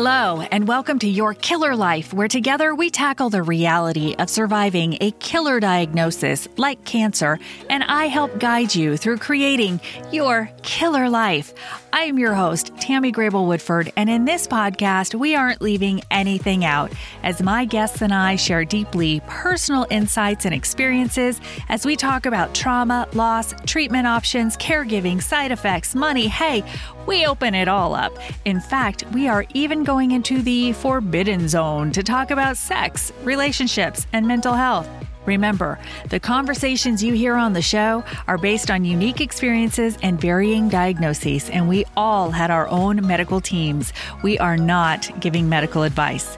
Hello, and welcome to Your Killer Life, where together we tackle the reality of surviving a killer diagnosis like cancer, and I help guide you through creating your killer life. I am your host, Tammy Grable Woodford, and in this podcast, we aren't leaving anything out as my guests and I share deeply personal insights and experiences as we talk about trauma, loss, treatment options, caregiving, side effects, money. Hey, we open it all up. In fact, we are even going into the forbidden zone to talk about sex, relationships, and mental health. Remember, the conversations you hear on the show are based on unique experiences and varying diagnoses, and we all had our own medical teams. We are not giving medical advice.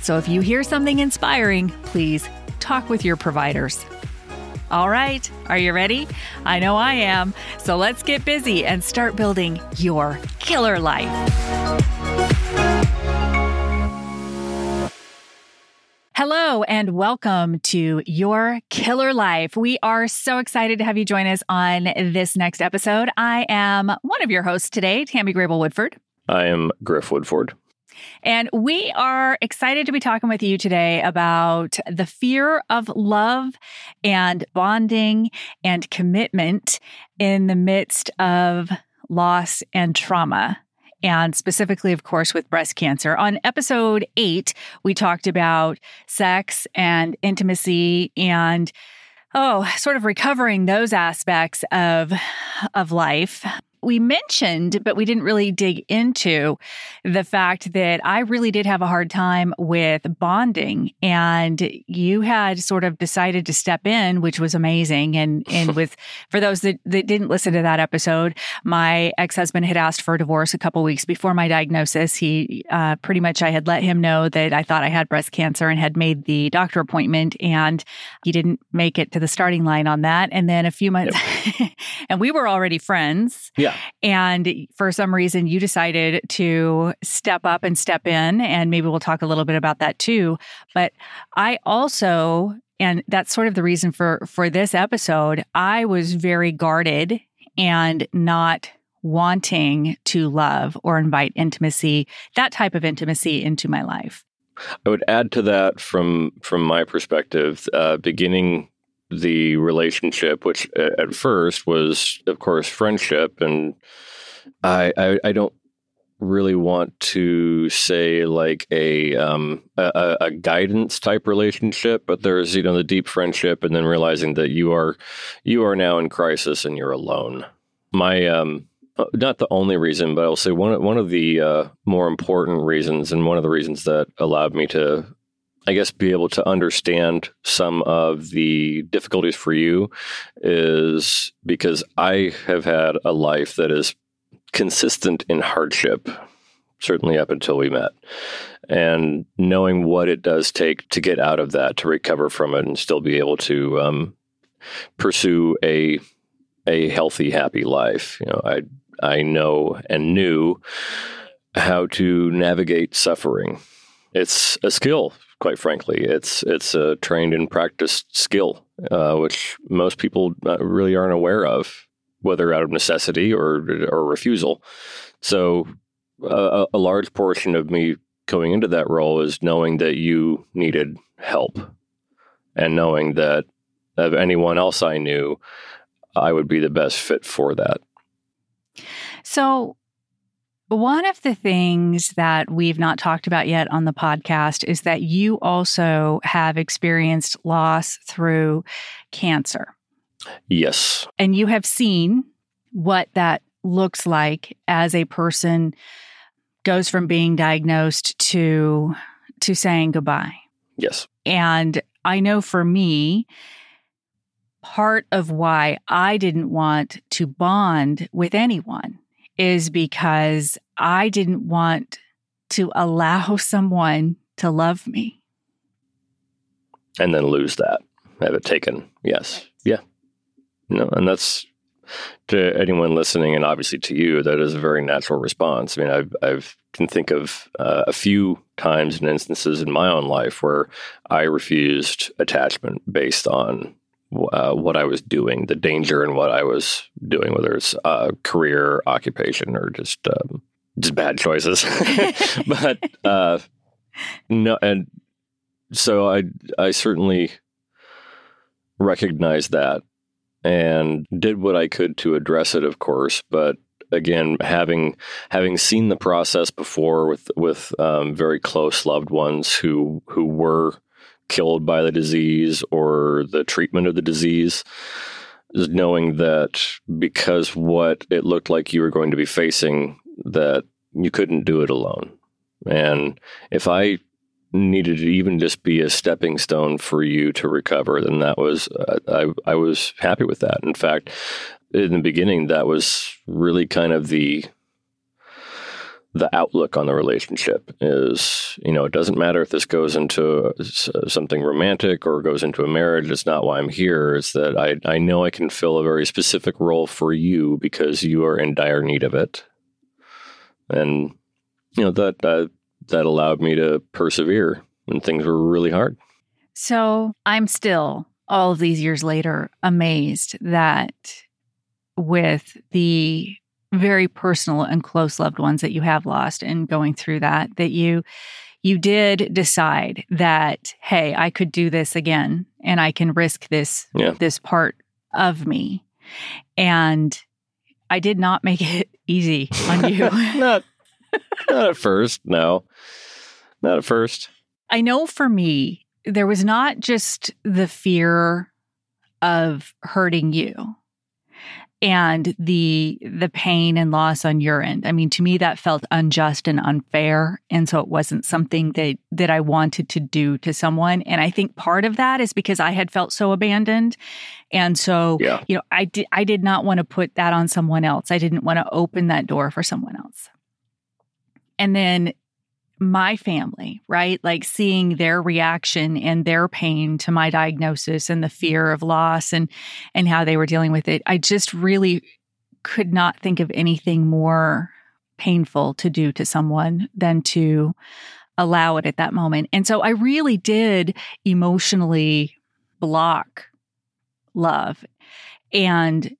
So if you hear something inspiring, please talk with your providers. All right, are you ready? I know I am. So let's get busy and start building your killer life. Hello and welcome to Your Killer Life. We are so excited to have you join us on this next episode. I am one of your hosts today, Tammy Grable Woodford. I am Griff Woodford. And we are excited to be talking with you today about the fear of love and bonding and commitment in the midst of loss and trauma. And specifically, of course, with breast cancer. On episode eight, we talked about sex and intimacy and oh, sort of recovering those aspects of of life we mentioned, but we didn't really dig into the fact that I really did have a hard time with bonding. And you had sort of decided to step in, which was amazing. And, and with, for those that, that didn't listen to that episode, my ex husband had asked for a divorce a couple weeks before my diagnosis. He uh, pretty much, I had let him know that I thought I had breast cancer and had made the doctor appointment. And he didn't make it to the starting line on that. And then a few months, yep. and we were already friends. Yeah. And for some reason, you decided to step up and step in. And maybe we'll talk a little bit about that too. But I also, and that's sort of the reason for for this episode, I was very guarded and not wanting to love or invite intimacy, that type of intimacy into my life. I would add to that from from my perspective, uh, beginning the relationship, which at first was, of course, friendship, and I, I, I don't really want to say like a, um, a a guidance type relationship, but there's you know the deep friendship, and then realizing that you are you are now in crisis and you're alone. My um, uh, not the only reason, but I'll say one one of the uh, more important reasons, and one of the reasons that allowed me to I guess, be able to understand some of the difficulties for you is because I have had a life that is consistent in hardship, certainly up until we met. And knowing what it does take to get out of that, to recover from it, and still be able to um, pursue a a healthy, happy life. You know, I I know and knew how to navigate suffering. It's a skill quite frankly. It's it's a trained and practiced skill, uh, which most people uh, really aren't aware of, whether out of necessity or or refusal. So, uh, a large portion of me going into that role is knowing that you needed help, and knowing that of anyone else I knew, I would be the best fit for that. So, one of the things that we've not talked about yet on the podcast is that you also have experienced loss through cancer. Yes. And you have seen what that looks like as a person goes from being diagnosed to to saying goodbye. Yes. And I know for me part of why I didn't want to bond with anyone is because I didn't want to allow someone to love me. And then lose that, have it taken. Yes. Yeah. No, and that's to anyone listening, and obviously to you, that is a very natural response. I mean, I've, I've can think of uh, a few times and instances in my own life where I refused attachment based on uh, what I was doing, the danger in what I was doing, whether it's uh, career, occupation, or just um, just bad choices. but uh, no, and so I I certainly recognized that and did what I could to address it, of course. But again, having having seen the process before with with um, very close loved ones who who were killed by the disease or the treatment of the disease, is knowing that because what it looked like you were going to be facing, that you couldn't do it alone. And if I needed to even just be a stepping stone for you to recover, then that was I I was happy with that. In fact, in the beginning, that was really kind of the the outlook on the relationship is you know it doesn't matter if this goes into something romantic or goes into a marriage it's not why i'm here it's that i i know i can fill a very specific role for you because you are in dire need of it and you know that that that allowed me to persevere when things were really hard. So I'm still, all of these years later, amazed that with the very personal and close loved ones that you have lost and going through that, that you you did decide that hey i could do this again and i can risk this yeah. this part of me and i did not make it easy on you not not at first, no. Not at first. I know for me, there was not just the fear of hurting you and the the pain and loss on your end. I mean, to me that felt unjust and unfair, and so it wasn't something that that I wanted to do to someone. And I think part of that is because I had felt so abandoned, and so yeah. you know, I did I did not want to put that on someone else. I didn't want to open that door for someone else. And then my family, right? Like seeing their reaction and their pain to my diagnosis and the fear of loss and and how they were dealing with it. I just really could not think of anything more painful to do to someone than to allow it at that moment. And so I really did emotionally block love. And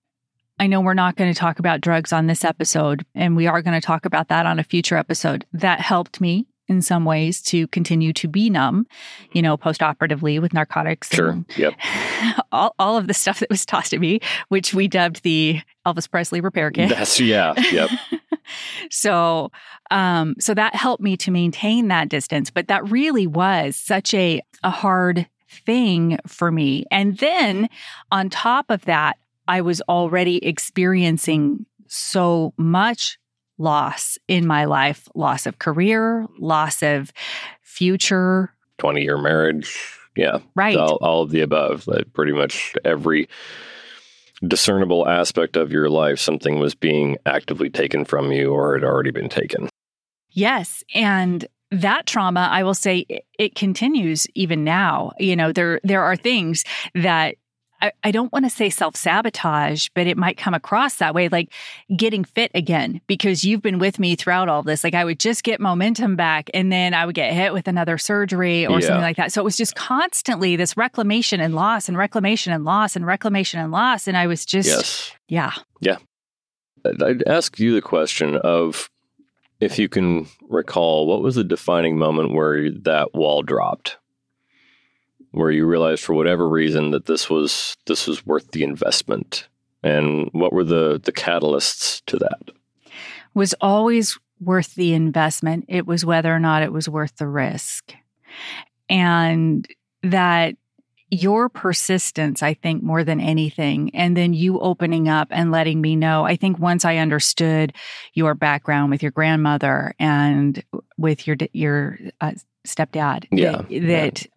I know we're not going to talk about drugs on this episode, and we are going to talk about that on a future episode. That helped me in some ways to continue to be numb, you know, post-operatively with narcotics. Sure. Yep. All, all of the stuff that was tossed at me, which we dubbed the Elvis Presley repair kit. That's yeah. Yep. so, um, so that helped me to maintain that distance, but that really was such a a hard thing for me. And then on top of that, I was already experiencing so much loss in my life loss of career, loss of future. 20 year marriage. Yeah. Right. All, all of the above. Like pretty much every discernible aspect of your life, something was being actively taken from you or had already been taken. Yes. And that trauma, I will say, it continues even now. You know, there there are things that I, I don't want to say self sabotage, but it might come across that way, like getting fit again, because you've been with me throughout all this. Like I would just get momentum back and then I would get hit with another surgery or yeah. something like that. So it was just constantly this reclamation and loss and reclamation and loss and reclamation and loss. And I was just, yes. yeah. Yeah. I'd ask you the question of if you can recall, what was the defining moment where that wall dropped? Where you realized for whatever reason that this was this was worth the investment and what were the the catalysts to that was always worth the investment it was whether or not it was worth the risk and that your persistence, I think, more than anything, and then you opening up and letting me know. I think once I understood your background with your grandmother and with your your uh, stepdad, yeah, that, that yeah.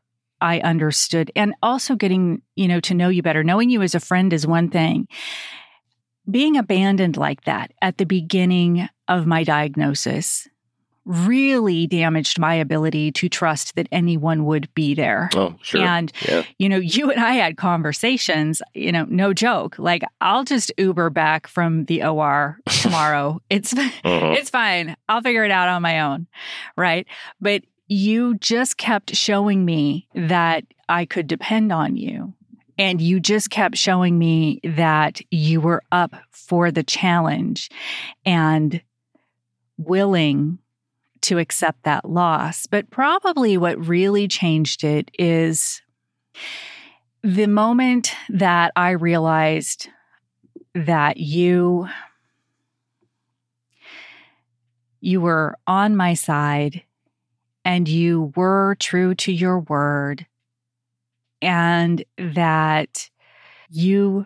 I understood and also getting, you know, to know you better. Knowing you as a friend is one thing. Being abandoned like that at the beginning of my diagnosis really damaged my ability to trust that anyone would be there. Oh, sure. And, yeah. you know, you and I had conversations, you know, no joke. Like, I'll just Uber back from the OR tomorrow. it's, uh-huh. it's fine. I'll figure it out on my own. Right. But you just kept showing me that I could depend on you. And you just kept showing me that you were up for the challenge. And willing to accept that loss. But probably what really changed it is the moment that I realized that you you were on my side and you were true to your word and that you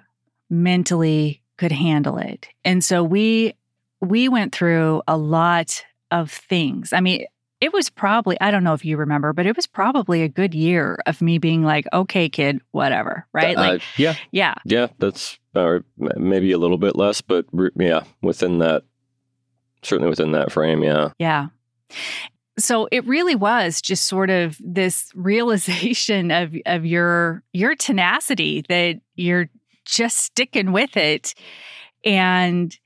mentally could handle it. And so we we went through a lot of things. I mean, it was probably, I don't know if you remember, but it was probably a good year of me being like, okay, kid, whatever. Right. Uh, like, yeah. yeah. Yeah. That's, or maybe a little bit less, but yeah, within that, certainly within that frame. Yeah. Yeah. So it really was just sort of this realization of, of your, your tenacity that you're just sticking with it. And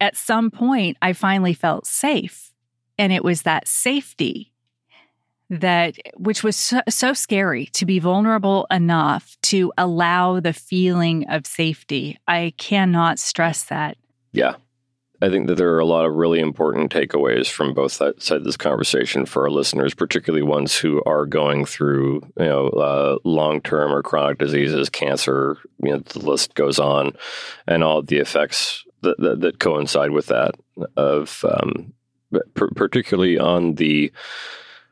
at some point, I finally felt safe. And it was that safety that which was so, so, scary to be vulnerable enough to allow the feeling of safety. I cannot stress that. Yeah i think that there are a lot of really important takeaways from both sides of this conversation for our listeners particularly ones who are going through you know uh, long-term or chronic diseases cancer you know the list goes on and all the effects that, that, that coincide with that of um, particularly on the,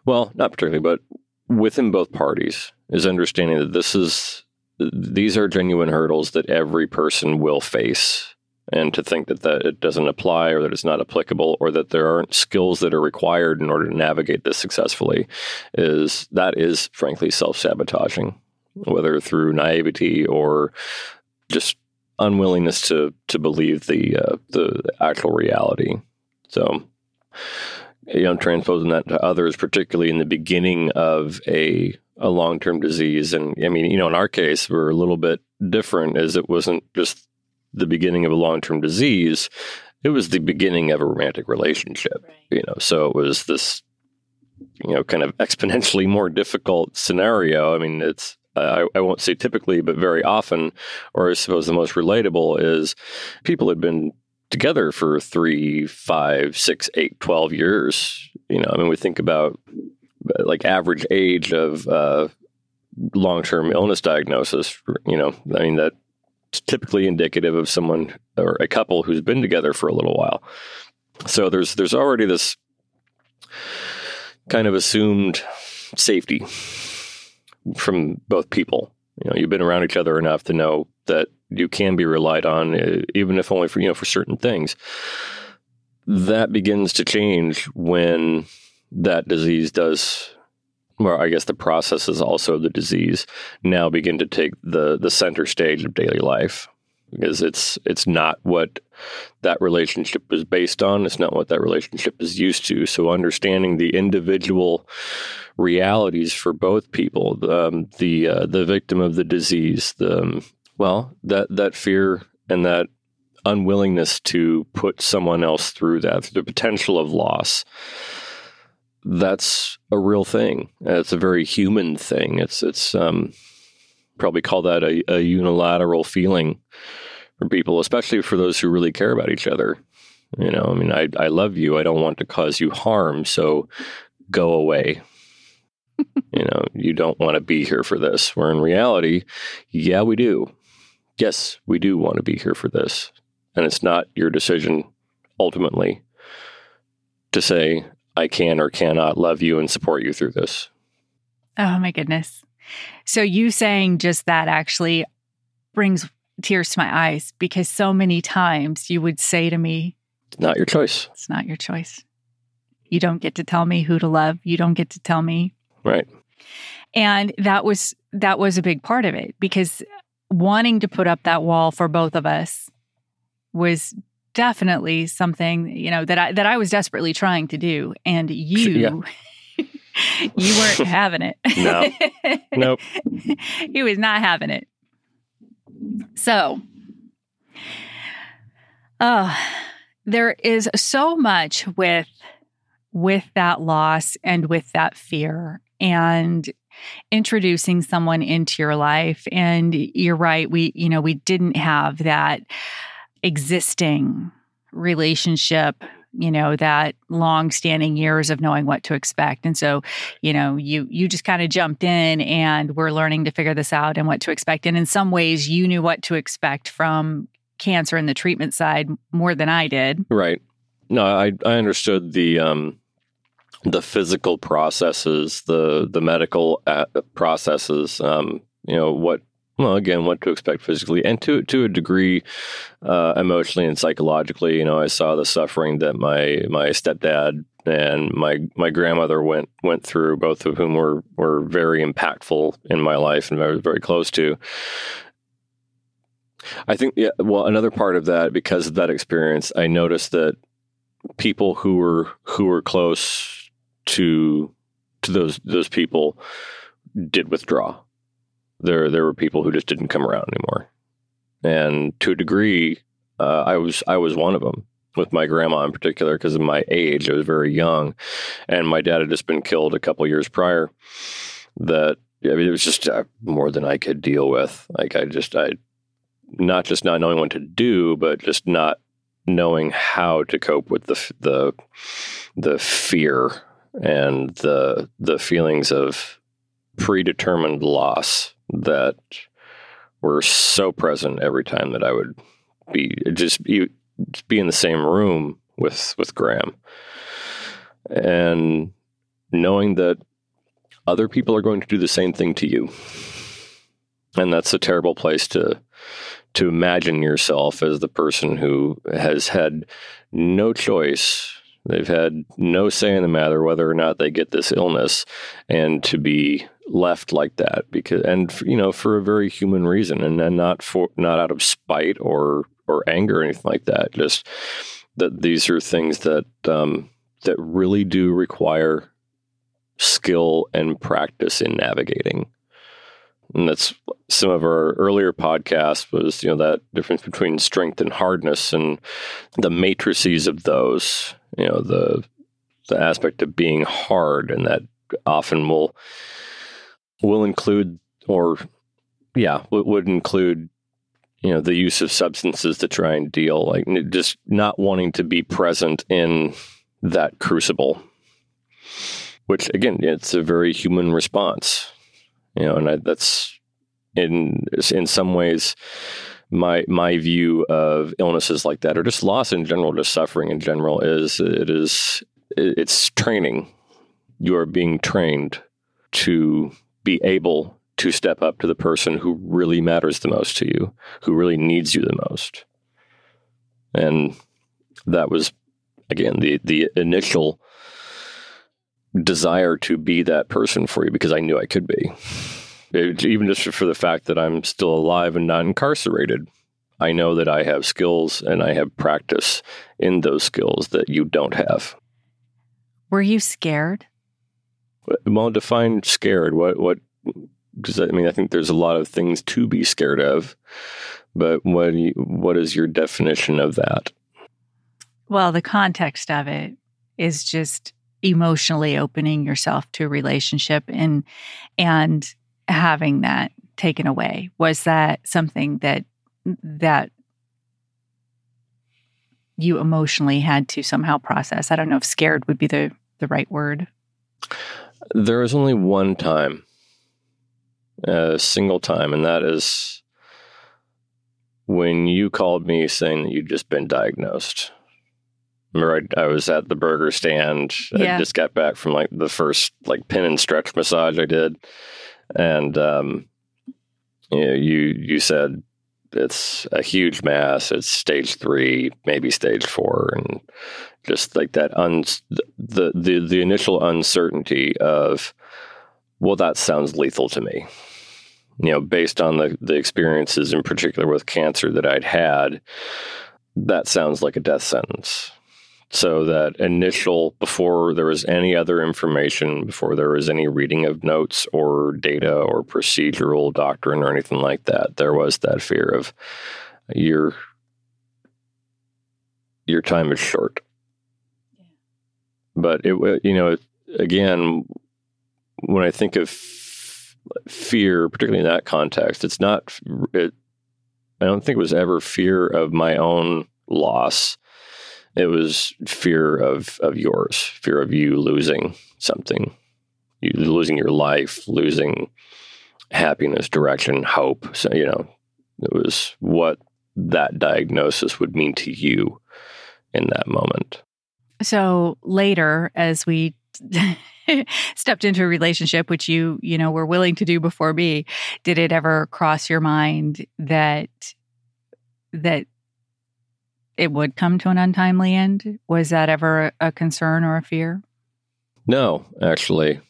well, not particularly, but within both parties, is understanding that this is these are genuine hurdles that every person will face and to think that, that it doesn't apply or that it's not applicable or that there aren't skills that are required in order to navigate this successfully is that is frankly self-sabotaging whether through naivety or just unwillingness to to believe the uh, the actual reality so you know, transposing that to others, particularly in the beginning of a a long term disease. And I mean, you know, in our case, we're a little bit different, as it wasn't just the beginning of a long term disease; it was the beginning of a romantic relationship. Right. You know, so it was this, you know, kind of exponentially more difficult scenario. I mean, it's I, I, won't say typically, but very often, or I suppose the most relatable is people had been together for three, five, six, eight, 12 years. You know, I mean, we think about like average age of uh, long term illness diagnosis, you know, I mean, that's typically indicative of someone or a couple who's been together for a little while. So there's there's already this kind of assumed safety from both people. You know, you've been around each other enough to know that you can be relied on, uh, even if only for you know for certain things. That begins to change when that disease does. Well, I guess the processes also of the disease now begin to take the the center stage of daily life because it's it's not what that relationship is based on. It's not what that relationship is used to. So understanding the individual realities for both people, um, the uh, the victim of the disease, the um, well, that that fear and that unwillingness to put someone else through that, the potential of loss. That's a real thing. It's a very human thing. It's it's um, probably call that a, a unilateral feeling for people, especially for those who really care about each other. You know, I mean, I I love you. I don't want to cause you harm, so go away you know, you don't want to be here for this. Where in reality, yeah, we do yes, we do want to be here for this. And it's not your decision ultimately to say, I can or cannot love you and support you through this. Oh my goodness. So you saying just that actually brings tears to my eyes because so many times you would say to me, It's not your choice. It's not your choice. You don't get to tell me who to love. You don't get to tell me. Right. And that was that was a big part of it because wanting to put up that wall for both of us was definitely something you know that I that I was desperately trying to do, and you. Yeah. you weren't having it. No. Nope. he was not having it. So, uh, there is so much with with that loss and with that fear and introducing someone into your life. And you're right, we, you know, we didn't have that existing relationship you know that long standing years of knowing what to expect. And so you know you you just kind of jumped in and we're learning to figure this out and what to expect. And in some ways you knew what to expect from cancer and the treatment side more than I did. Right. No I I understood the um the physical processes the the medical uh, processes um you know what well, again, what to expect physically, and to to a degree, uh, emotionally and psychologically. You know, I saw the suffering that my my stepdad and my my grandmother went went through, both of whom were were very impactful in my life and I was very close to. I think, yeah. Well, another part of that, because of that experience, I noticed that people who were who were close to to those those people did withdraw there there were people who just didn't come around anymore, and to a degree, uh, I was I was one of them with my grandma in particular because of my age. I was very young, and my dad had just been killed a couple years prior. That I mean, it was just uh, more than I could deal with. Like I just I not just not knowing what to do, but just not knowing how to cope with the the the fear and the the feelings of predetermined loss that were so present every time that I would be just be, just be in the same room with with Graham, and knowing that other people are going to do the same thing to you, and that's a terrible place to to imagine yourself as the person who has had no choice. They've had no say in the matter whether or not they get this illness, and to be left like that because and you know for a very human reason and, then not for not out of spite or or anger or anything like that. Just that these are things that um, that really do require skill and practice in navigating. And that's some of our earlier podcasts was you know that difference between strength and hardness and the matrices of those you know the the aspect of being hard and that often will will include or yeah would include you know the use of substances to try and deal like just not wanting to be present in that crucible. Which again it's a very human response you know and I, that's in in some ways my my view of illnesses like that or just loss in general just suffering in general is it is it's training you are being trained to be able to step up to the person who really matters the most to you, who really needs you the most. And that was again the the initial desire to be that person for you because I knew I could be. It, even just for the fact that I'm still alive and not incarcerated. I know that I have skills and I have practice in those skills that you don't have. Were you scared? Well, define scared. What what? Because I mean, I think there's a lot of things to be scared of, but what you, what is your definition of that? Well, the context of it is just emotionally opening yourself to a relationship and and having that taken away. Was that something that that you emotionally had to somehow process? I don't know if scared would be the the right word. There was only one time, a single time, and that is when you called me saying that you'd just been diagnosed. Remember, I, I was at the burger stand. Yeah. I just got back from like the first like pin and stretch massage I did, and um, you know, you you said it's a huge mass. It's stage three, maybe stage four, and just like that un the the the initial uncertainty of well that sounds lethal to me you know based on the the experiences in particular with cancer that I'd had that sounds like a death sentence so that initial before there was any other information before there was any reading of notes or data or procedural doctrine or anything like that there was that fear of your your time is short but it you know again when I think of fear, particularly in that context, it's not. It, I don't think it was ever fear of my own loss. It was fear of of yours, fear of you losing something, you losing your life, losing happiness, direction, hope. So you know, it was what that diagnosis would mean to you in that moment. So later, as we stepped into a relationship, which you, you know, were willing to do before me, did it ever cross your mind that that it would come to an untimely end? Was that ever a concern or a fear? No, actually.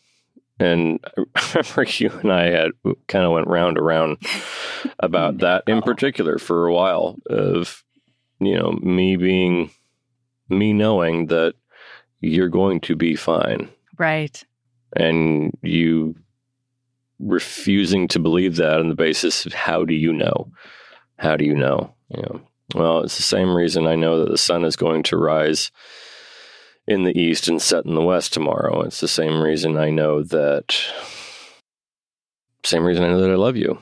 And I remember you and I had kind of went round around about that in particular for a while of, you know, me being, me knowing that you're going to be fine. Right. And you refusing to believe that on the basis of how do you know? How do you know? You know, well, it's the same reason I know that the sun is going to rise in the east and set in the west tomorrow. It's the same reason I know that. Same reason I know that I love you.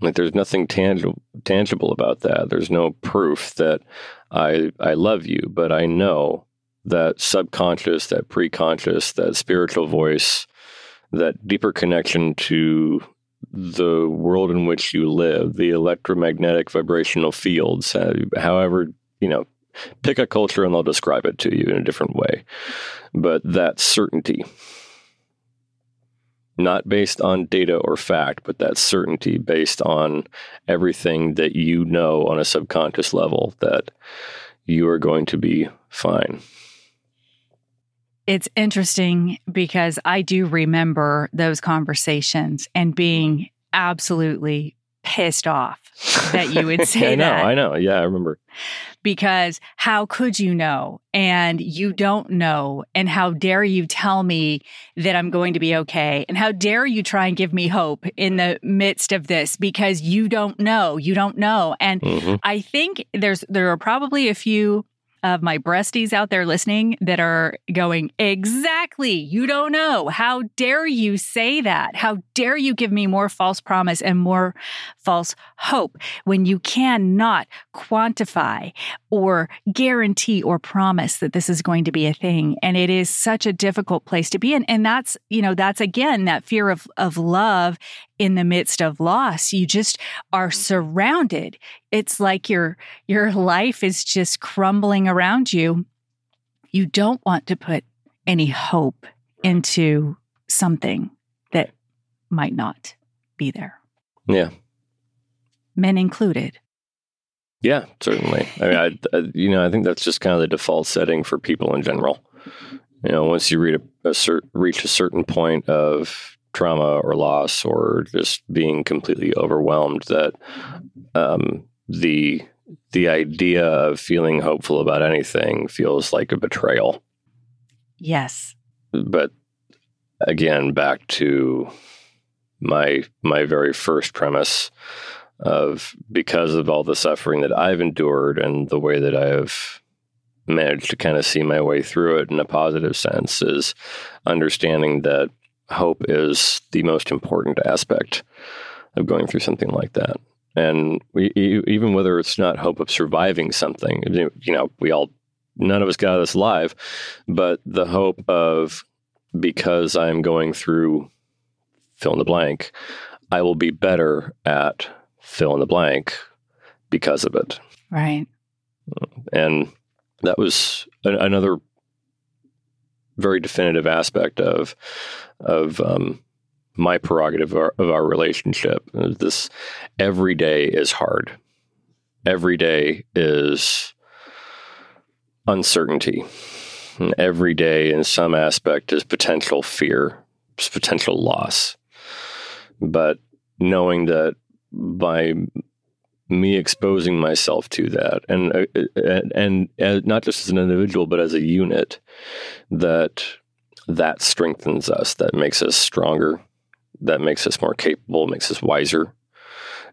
Like there's nothing tangible tangible about that. There's no proof that I I love you, but I know that subconscious, that preconscious, that spiritual voice, that deeper connection to the world in which you live, the electromagnetic vibrational fields, uh, however, you know, pick a culture and they'll describe it to you in a different way. But that certainty, not based on data or fact, but that certainty based on everything that you know on a subconscious level that you are going to be fine. It's interesting because I do remember those conversations and being absolutely pissed off that you would say I know, that. I know. Yeah, I remember. Because how could you know? And you don't know. And how dare you tell me that I'm going to be okay? And how dare you try and give me hope in the midst of this because you don't know. You don't know. And hmm I think there's there are probably a few of my breasties out there listening that are going, Exactly. You don't know. How dare you say that? How dare you give me more false promise and more false hope when you cannot quantify or guarantee or promise that this is going to be a thing? And it is such a difficult place to be in. And that's, you know, that's again that fear of, of love in the midst of loss. You just are mm-hmm. surrounded. It's like your your life is just crumbling around you. You don't want to put any hope into something that might not be there. Yeah. Men included. Yeah, certainly. I mean, I, I, you know, I think that's just kind of the default setting for people in general. You know, once you reach a, a cer- reach a certain point of trauma or loss or just being completely overwhelmed, that um, the the idea of feeling hopeful about anything feels like a betrayal. Yes. But again, back to my my very first premise of because of all the suffering that I've endured and the way that I have managed to kind of see my way through it in a positive sense is understanding that hope is the most important aspect of going through something like that. And we, even whether it's not hope of surviving something, you know, we all, none of us got this alive, but the hope of because I'm going through fill in the blank, I will be better at fill in the blank because of it. Right. And that was a- another very definitive aspect of of um, my prerogative of our, of our relationship. This every day is hard. Every day is uncertainty. And every day, in some aspect, is potential fear, is potential loss. But knowing that by me exposing myself to that, and uh, and, and, and not just as an individual, but as a unit, that that strengthens us. That makes us stronger. That makes us more capable. Makes us wiser.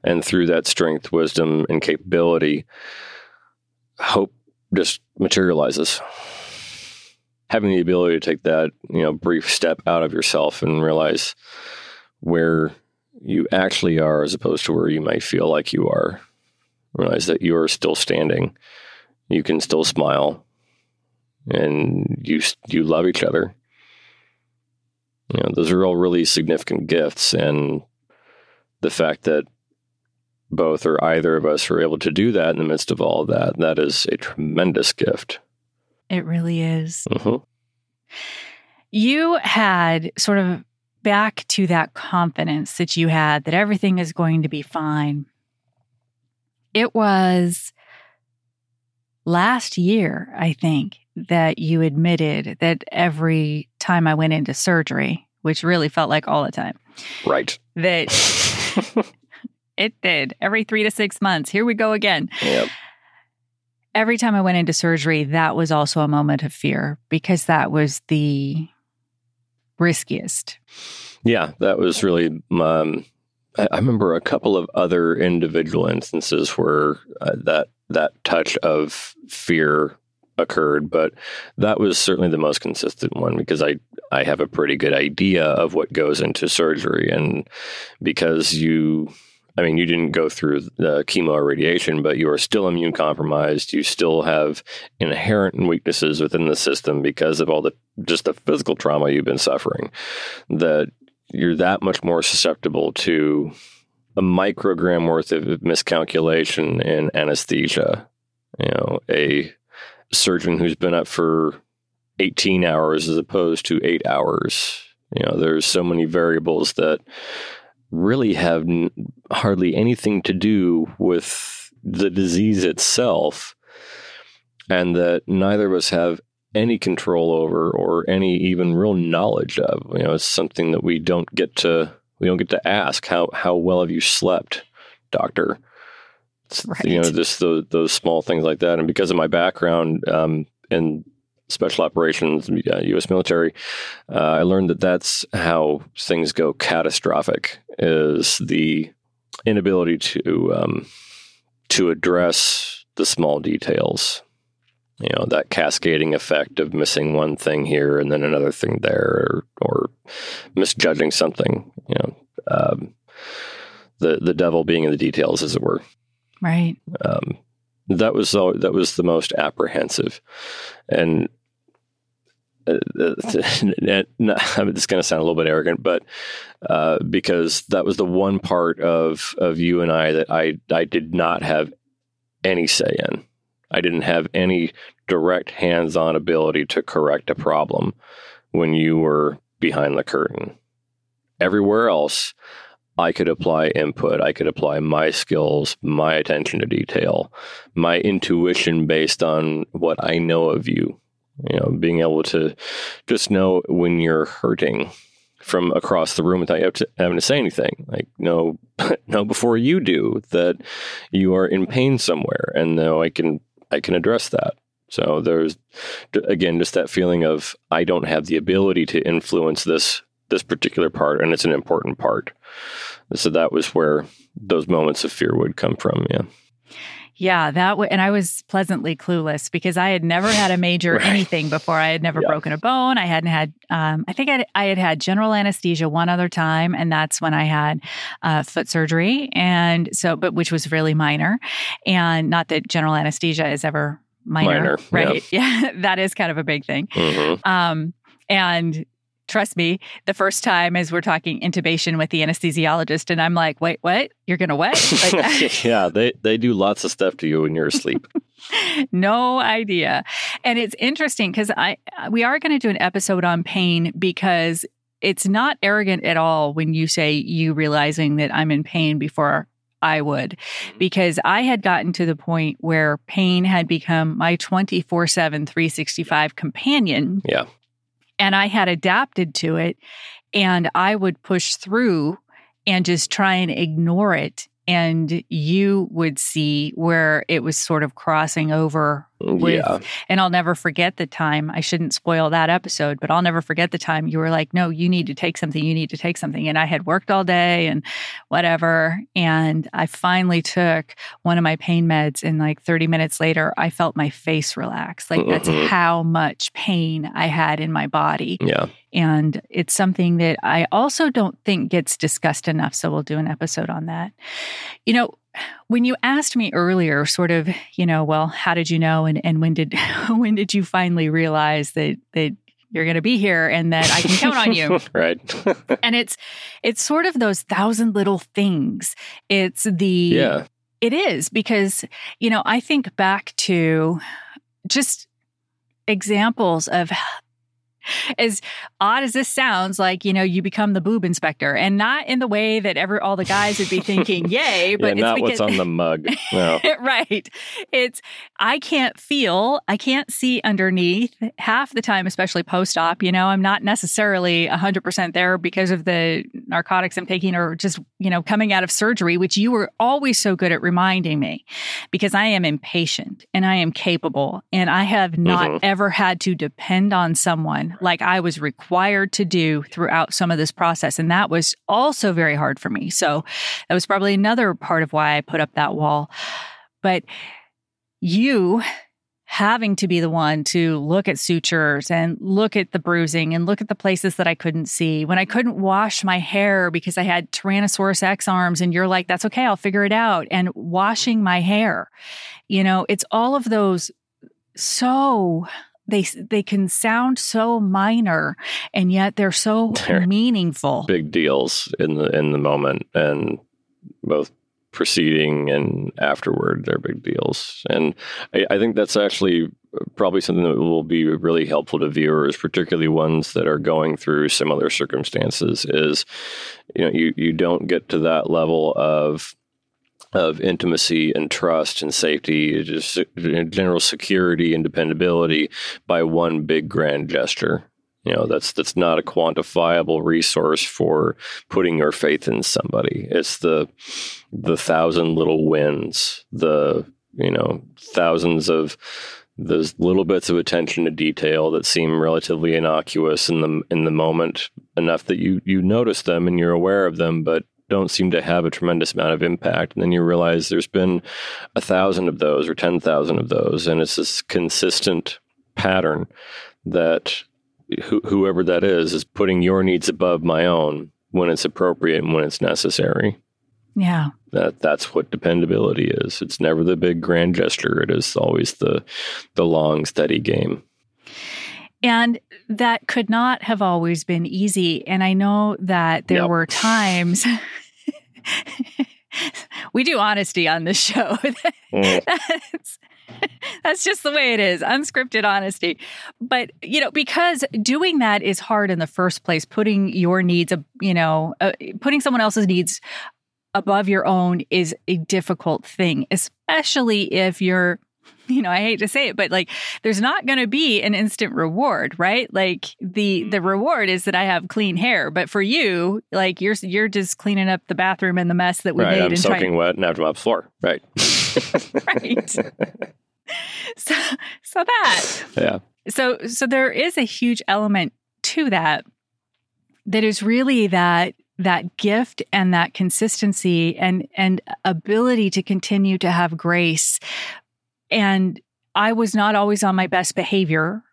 And through that strength, wisdom, and capability, hope just materializes. Having the ability to take that, you know, brief step out of yourself and realize where you actually are as opposed to where you might feel like you are. Realize that you are still standing. you can still smile and you you love each other. You know, those are all really significant gifts and the fact that both or either of us are able to do that in the midst of all of that, that is a tremendous gift. It really is. Mm-hmm. You had sort of back to that confidence that you had that everything is going to be fine. It was last year, I think, that you admitted that every time I went into surgery, which really felt like all the time. Right. That it did. Every three to six months. Here we go again. Yep. Every time I went into surgery, that was also a moment of fear because that was the riskiest. Yeah, that was really. Um, I, I, remember a couple of other individual instances where uh, that that touch of fear occurred, but that was certainly the most consistent one because I I have a pretty good idea of what goes into surgery, and because you. I mean, you didn't go through the chemo or radiation, but you are still immune compromised. You still have inherent weaknesses within the system because of all the just the physical trauma you've been suffering. That you're that much more susceptible to a microgram worth of miscalculation in anesthesia. You know, a surgeon who's been up for 18 hours as opposed to eight hours. You know, there's so many variables that really have n- hardly anything to do with the disease itself, and that neither of us have any control over or any even real knowledge of. You know, it's something that we don't get to we don't get to ask how how well have you slept, doctor. Right. You know, just those, those small things like that. And because of my background um, in special operations, uh, U.S. military, uh, I learned that that's how things go catastrophic. Is the inability to um, to address the small details. You know that cascading effect of missing one thing here and then another thing there, or, or misjudging something. You know, um, the the devil being in the details, as it were. Right. Um, that was so, that was the most apprehensive, and uh, I mean, this is going to sound a little bit arrogant, but uh, because that was the one part of of you and I that I I did not have any say in. I didn't have any direct hands on ability to correct a problem when you were behind the curtain. Everywhere else, I could apply input. I could apply my skills, my attention to detail, my intuition based on what I know of you. You know, being able to just know when you're hurting from across the room without you having to say anything. Like, know, know before you do that you are in pain somewhere, and now I can I can address that. So there's again just that feeling of I don't have the ability to influence this this particular part, and it's an important part. So that was where those moments of fear would come from. Yeah. Yeah, that w- and I was pleasantly clueless because I had never had a major right. anything before. I had never yeah. broken a bone. I hadn't had. Um, I think I'd, I had had general anesthesia one other time, and that's when I had uh, foot surgery, and so, but which was really minor, and not that general anesthesia is ever minor, minor right? Yeah. yeah. that is kind of a big thing. Mm-hmm. Um, and trust me, the first time as we're talking intubation with the anesthesiologist, and I'm like, wait, what? You're gonna what? Like, yeah, they they do lots of stuff to you when you're asleep. no idea, and it's interesting because I we are going to do an episode on pain because it's not arrogant at all when you say you realizing that I'm in pain before I would, mm-hmm. because I had gotten to the point where pain had become my 24 7, 365 companion. Yeah and I had adapted to it and I would push through and just try and ignore it and you would see where it was sort of crossing over mm, with, yeah. and I'll never forget the time. I shouldn't spoil that episode, but I'll never forget the time you were like, "No, you need to take something. You need to take something." And I had worked all day and whatever, and I finally took one of my pain meds and like 30 minutes later, I felt my face relax. Like mm-hmm. that's how much pain I had in my body. Yeah. And it's something that I also don't think gets discussed enough. So we'll do an episode on that. You know, when you asked me earlier, sort of, you know, well, how did you know, and and when did when did you finally realize that that you're going to be here and that I can count on you. right. and it's it's sort of those thousand little things. It's the Yeah. It is because, you know, I think back to just examples of as odd as this sounds, like, you know, you become the boob inspector and not in the way that ever all the guys would be thinking, yay, but yeah, it's not because, what's on the mug. No. right. It's, I can't feel, I can't see underneath half the time, especially post op. You know, I'm not necessarily 100% there because of the narcotics I'm taking or just, you know, coming out of surgery, which you were always so good at reminding me because I am impatient and I am capable and I have not Mhm. ever had to depend on someone like I was required to do throughout some of this process. And that was also very hard for me. So that was probably another part of why I put up that wall. But you having to be the one to look at sutures and look at the bruising and look at the places that I couldn't see. When I couldn't wash my hair because I had Tyrannosaurus Rex arms, and you're like, that's okay, I'll figure it out. And washing my hair, you know, it's all of those so they they can sound so minor and yet they're so They're meaningful. Big deals in the in the moment and both preceding and afterward they're big deals. And I, I think that's actually uh, probably something that will be really helpful to viewers, particularly ones that are going through similar circumstances, is you know, you, you don't get to that level of of intimacy and trust and safety, just general security and dependability by one big grand gesture. You know, that's that's not a quantifiable resource for putting your faith in somebody. It's the the thousand little wins, the you know thousands of those little bits of attention to detail that seem relatively innocuous in the in the moment, enough that you you notice them and you're aware of them, but don't seem to have a tremendous amount of impact. And then you realize there's been a thousand of those or 10,000 of those. And it's this consistent pattern that wh- whoever that is is putting your needs above my own when it's appropriate and when it's necessary. Yeah. That that's what dependability is. It's never the big grand gesture. It is always the the long, steady game. And that could not have always been easy. And I know that there Yep. were times. we do honesty on this show. Mm. that's, that's just the way it is unscripted honesty. But, you know, because doing that is hard in the first place, putting your needs, you know, uh, putting someone else's needs above your own is a difficult thing, especially if you're you know, I hate to say it, but like there's not going to be an instant reward, right? Like the mm-hmm. the reward is that I have clean hair, but for you, like you're you're just cleaning up the bathroom and the mess that we right. made I'm and soaking trying wet and have to mop the floor. Right. right. so so that yeah. so so there is a huge element to that that is really that that gift and that consistency and and ability to continue to have grace and i was not always on my best behavior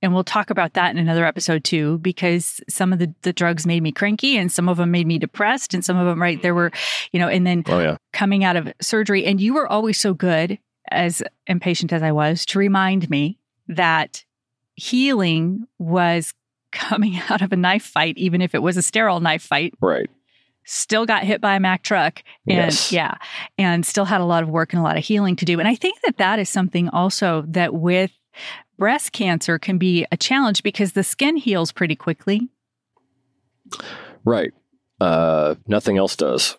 and we'll talk about that in another episode too because some of the, the drugs made me cranky and some of them made me depressed and some of them right there were you know and then Oh yeah. coming out of surgery and you were always so good as impatient as i was to remind me that healing was coming out of a knife fight even if it was a sterile knife fight Right. Still got hit by a mack truck and Yes. yeah and still had a lot of work and a lot of healing to do and i think that that is something also that with breast cancer can be a challenge because the skin heals pretty quickly Right. Uh, nothing else does.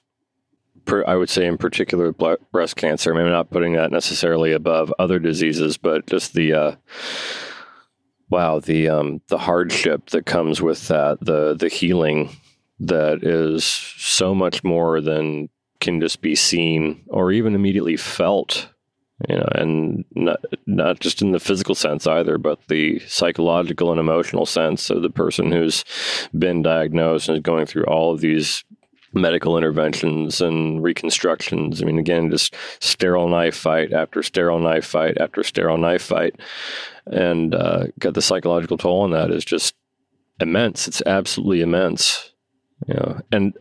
Per, I would say, in particular, ble- breast cancer. Maybe not putting that necessarily above other diseases, but just the uh, wow, the um, the hardship that comes with that, the the healing that is so much more than can just be seen or even immediately felt. You know, and not not just in the physical sense either, but the psychological and emotional sense of the person who's been diagnosed and is going through all of these medical interventions and reconstructions. I mean, again, just sterile knife fight after sterile knife fight after sterile knife fight, and uh, got the psychological toll on that is just immense. It's absolutely immense. Know, and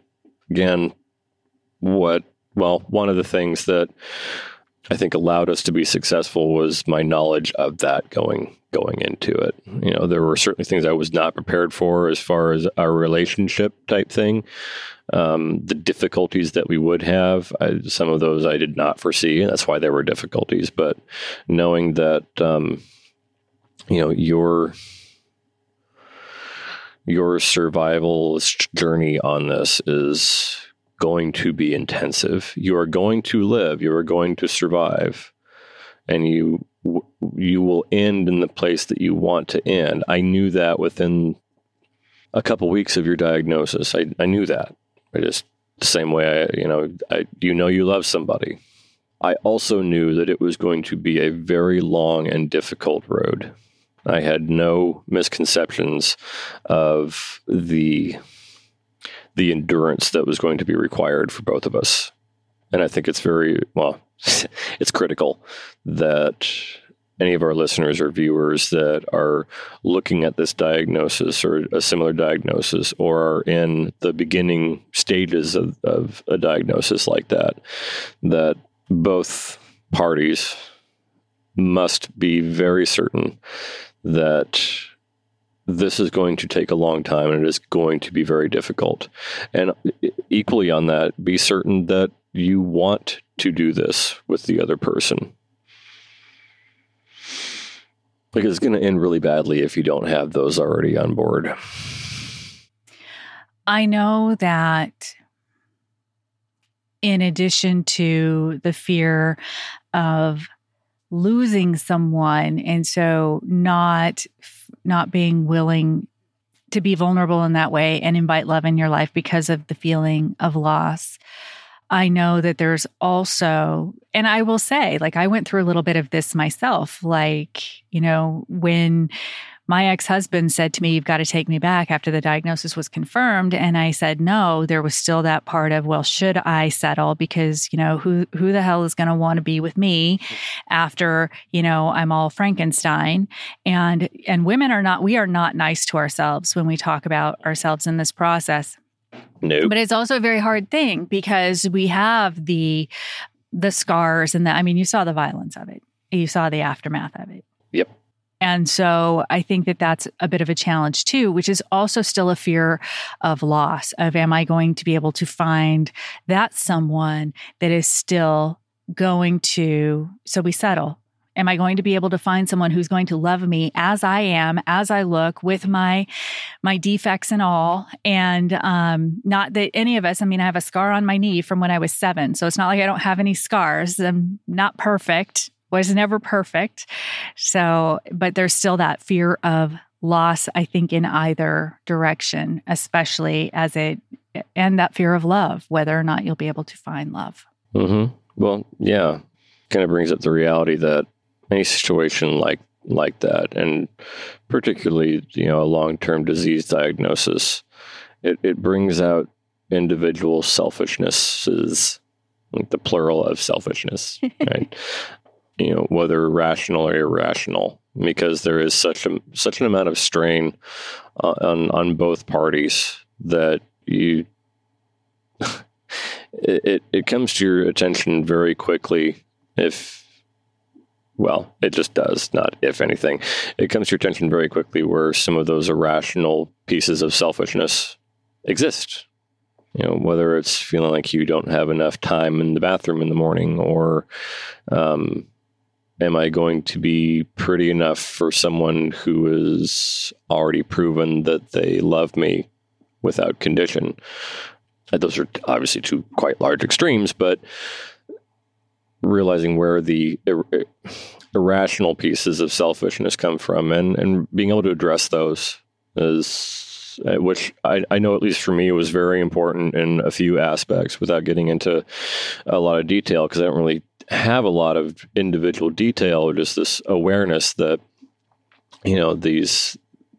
again, what well, one of the things that I think allowed us to be successful was my knowledge of that going going into it. You know, there were certainly things I was not prepared for as far as our relationship type thing. Um, the difficulties that we would have, I, some of those I did not foresee, that's why there were difficulties. But knowing that, um, you know, your your survival journey on this is going to be intensive. You are going to live. You are going to survive, and you you will end in the place that you want to end. I knew that within a couple weeks of your diagnosis. I, I knew that. I just the same way I, you know, I, you know, you love somebody. I also knew that it was going to be a very long and difficult road. I had no misconceptions of the the endurance that was going to be required for both of us. And I think it's very well, it's critical that any of our listeners or viewers that are looking at this diagnosis or a similar diagnosis or are in the beginning stages of, of a diagnosis like that, that both parties must be very certain that this is going to take a long time and it is going to be very difficult. And equally on that, be certain that you want to do this with the other person because it's going to end really badly if you don't have those already on board. I know that in addition to the fear of losing someone and so not not being willing to be vulnerable in that way and invite love in your life because of the feeling of loss I know that there's also, and I will say, like, I went through a little bit of this myself. Like, you know, when my ex husband said to me, You've got to take me back after the diagnosis was confirmed. And I said, No, there was still that part of, Well, should I settle? Because, you know, who, who the hell is going to want to be with me after, you know, I'm all Frankenstein? And, and women are not, we are not nice to ourselves when we talk about ourselves in this process. No. But it's also a very hard thing because we have the the scars and the I mean you saw the violence of it. You saw the aftermath of it. Yep. And so I think that that's a bit of a challenge too, which is also still a fear of loss of am I going to be able to find that someone that is still going to so we settle Am I going to be able to find someone who's going to love me as I am, as I look, with my my defects and all? And um, not that any of us. I mean, I have a scar on my knee from when I was seven, so it's not like I don't have any scars. I'm not perfect. Was never perfect. So, but there's still that fear of loss. I think in either direction, especially as it and that fear of love, whether or not you'll be able to find love. Mm-hmm. Well, yeah, kind of brings up the reality that any situation like like that, and particularly you know a long term disease diagnosis, it, it brings out individual selfishnesses, like the plural of selfishness, right? You know whether rational or irrational, because there is such a such an amount of strain on on both parties that you. it, it comes to your attention very quickly if well, it just does, not if anything. It comes to your attention very quickly where some of those irrational pieces of selfishness exist. You know, whether it's feeling like you don't have enough time in the bathroom in the morning, or um, am I going to be pretty enough for someone who has already proven that they love me without condition? Those are obviously two quite large extremes, but realizing where the ir- irrational pieces of selfishness come from and, and being able to address those is uh, which I, I know at least for me was very important in a few aspects without getting into a lot of detail because I don't really have a lot of individual detail or just this awareness that you know these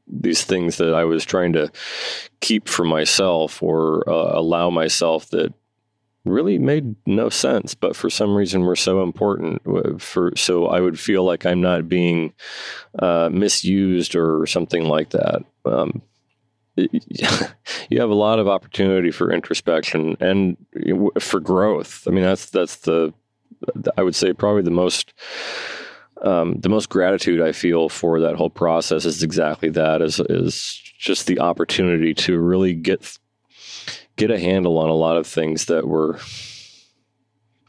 these things that I was trying to keep for myself or uh, allow myself that really made no sense, but for some reason were so important. For so I would feel like I'm not being uh, misused or something like that. Um, you have a lot of opportunity for introspection and for growth. I mean, that's that's the I would say probably the most um, the most gratitude I feel for that whole process is exactly that is is just the opportunity to really get get a handle on a lot of things that were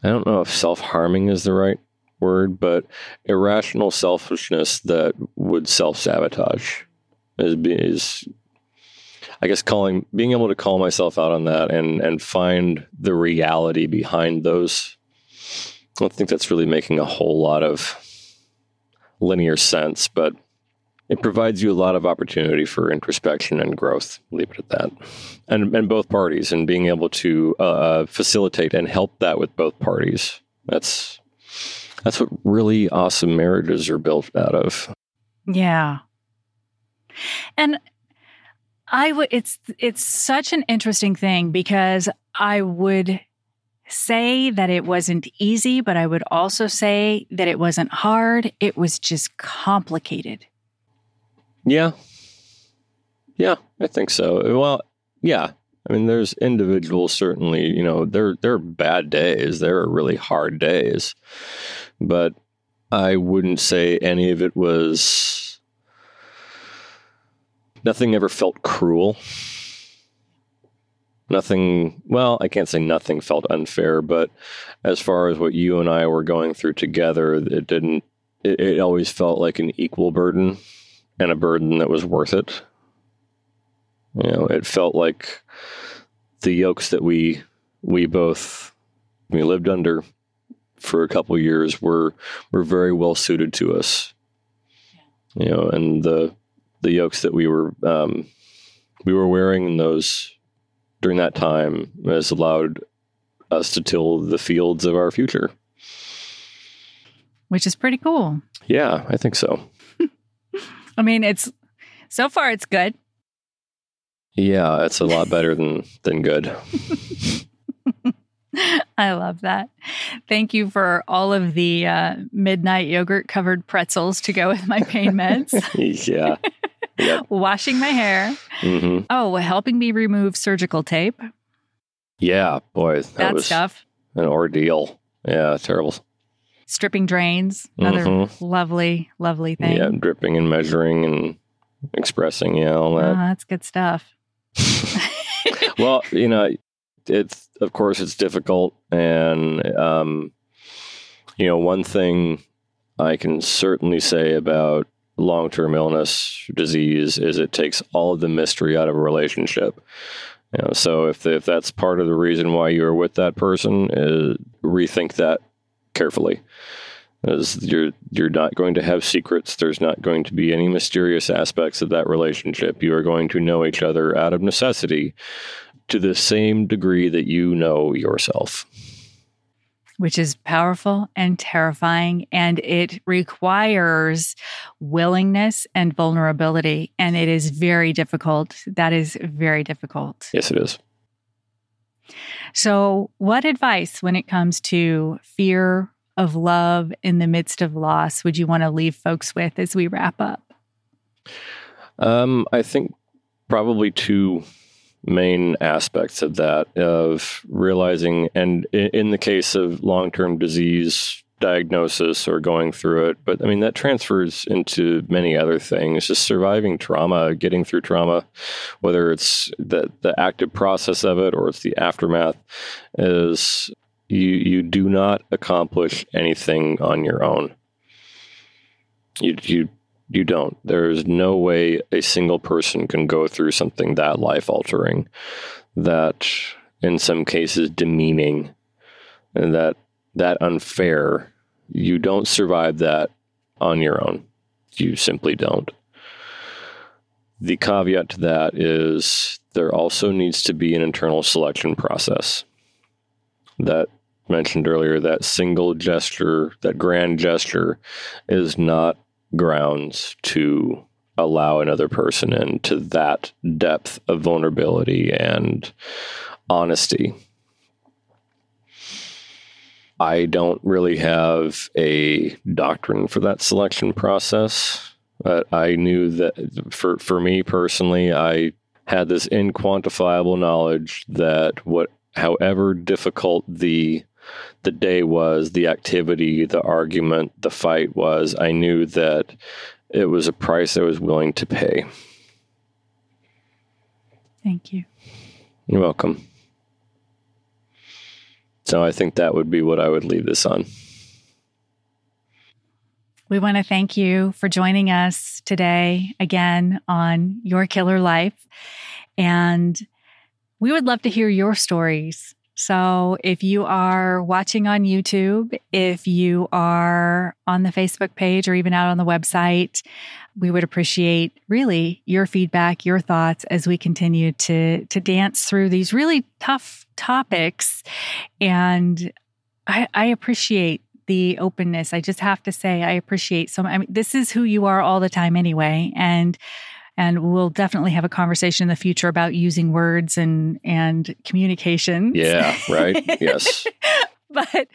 I don't know if self harming is the right word, but irrational selfishness that would self sabotage is, is I guess calling being able to call myself out on that and and find the reality behind those. I don't think that's really making a whole lot of linear sense, but it provides you a lot of opportunity for introspection and growth. Leave it at that, and and both parties, and being able to uh facilitate and help that with both parties. That's that's what really awesome marriages are built out of. Yeah, and I would it's it's such an interesting thing because I would say that it wasn't easy, but I would also say that it wasn't hard. It was just complicated. Yeah. Yeah, I think so. Well, yeah. I mean, there's individuals certainly, you know, there there are bad days, there are really hard days. But I wouldn't say any of it was nothing ever felt cruel. Nothing, well, I can't say nothing felt unfair, but as far as what you and I were going through together, it didn't, it, it always felt like an equal burden and a burden that was worth it. You know, it felt like the yokes that we, we both, we lived under for a couple years were, were very well suited to us. You know, and the, the yokes that we were um, we were wearing in those during that time has allowed us to till the fields of our future. Which is pretty cool. Yeah, I think so. I mean, it's so far it's good. Yeah, it's a lot better than than good. I love that. Thank you for all of the uh, midnight yogurt covered pretzels to go with my pain meds. yeah. Yep. Washing my hair. Mm-hmm. Oh, helping me remove surgical tape. Yeah, boy, that, that was stuff. An ordeal. Yeah, terrible. Stripping drains. Another mm-hmm. lovely, lovely thing. Yeah, dripping and measuring and expressing. Yeah, all that. Oh, that's good stuff. well, you know, it's of course it's difficult, and um, you know, one thing I can certainly say about long term illness disease is it takes all of the mystery out of a relationship. You know, so if if that's part of the reason why you're with that person, uh, rethink that carefully. As you're you're not going to have secrets. There's not going to be any mysterious aspects of that relationship. You are going to know each other out of necessity, to the same degree that you know yourself which is powerful and terrifying. And it requires willingness and vulnerability. And it is very difficult. That is very difficult. Yes, it is. So, what advice when it comes to fear of love in the midst of loss would you want to leave folks with as we wrap up? Um, I think probably two main aspects of that of realizing and in the case of long-term disease diagnosis or going through it but i mean that transfers into many other things just surviving trauma getting through trauma whether it's the the active process of it or it's the aftermath is you you do not accomplish anything on your own. You you you don't. There's no way a single person can go through something that life altering, that in some cases demeaning, and that that unfair. You don't survive that on your own. You simply don't. The caveat to that is there also needs to be an internal selection process. That mentioned earlier, that single gesture, that grand gesture, is not grounds to allow another person into that depth of vulnerability and honesty. I don't really have a doctrine for that selection process. But I knew that for for me personally, I had this inquantifiable knowledge that what however difficult the the day was, the activity, the argument, the fight was, I knew that it was a price I was willing to pay. Thank you. You're welcome. So I think that would be what I would leave this on. We want to thank you for joining us today again on Your Killer Life. And we would love to hear your stories. So if you are watching on YouTube, if you are on the Facebook page or even out on the website, we would appreciate really your feedback, your thoughts as we continue to to dance through these really tough topics. And I, I appreciate the openness. I just have to say, I appreciate so. I mean, this is who you are all the time, anyway, and and we'll definitely have a conversation in the future about using words and and communication. Yeah, right. yes. but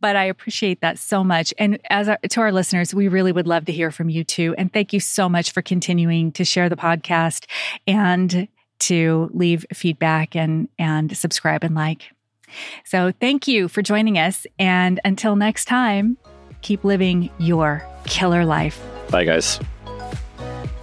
but I appreciate that so much. And as our, to our listeners, we really would love to hear from you too. And thank you so much for continuing to share the podcast and to leave feedback and and subscribe and like. So thank you for joining us. And until next time, keep living your killer life. Bye, guys.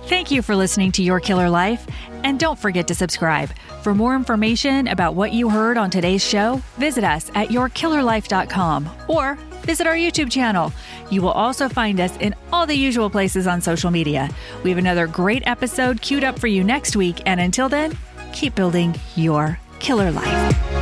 Thank you for listening to Your Killer Life. And don't forget to subscribe. For more information about what you heard on today's show, visit us at yourkillerlife.com or visit our YouTube channel. You will also find us in all the usual places on social media. We have another great episode queued up for you next week. And until then, keep building your killer life.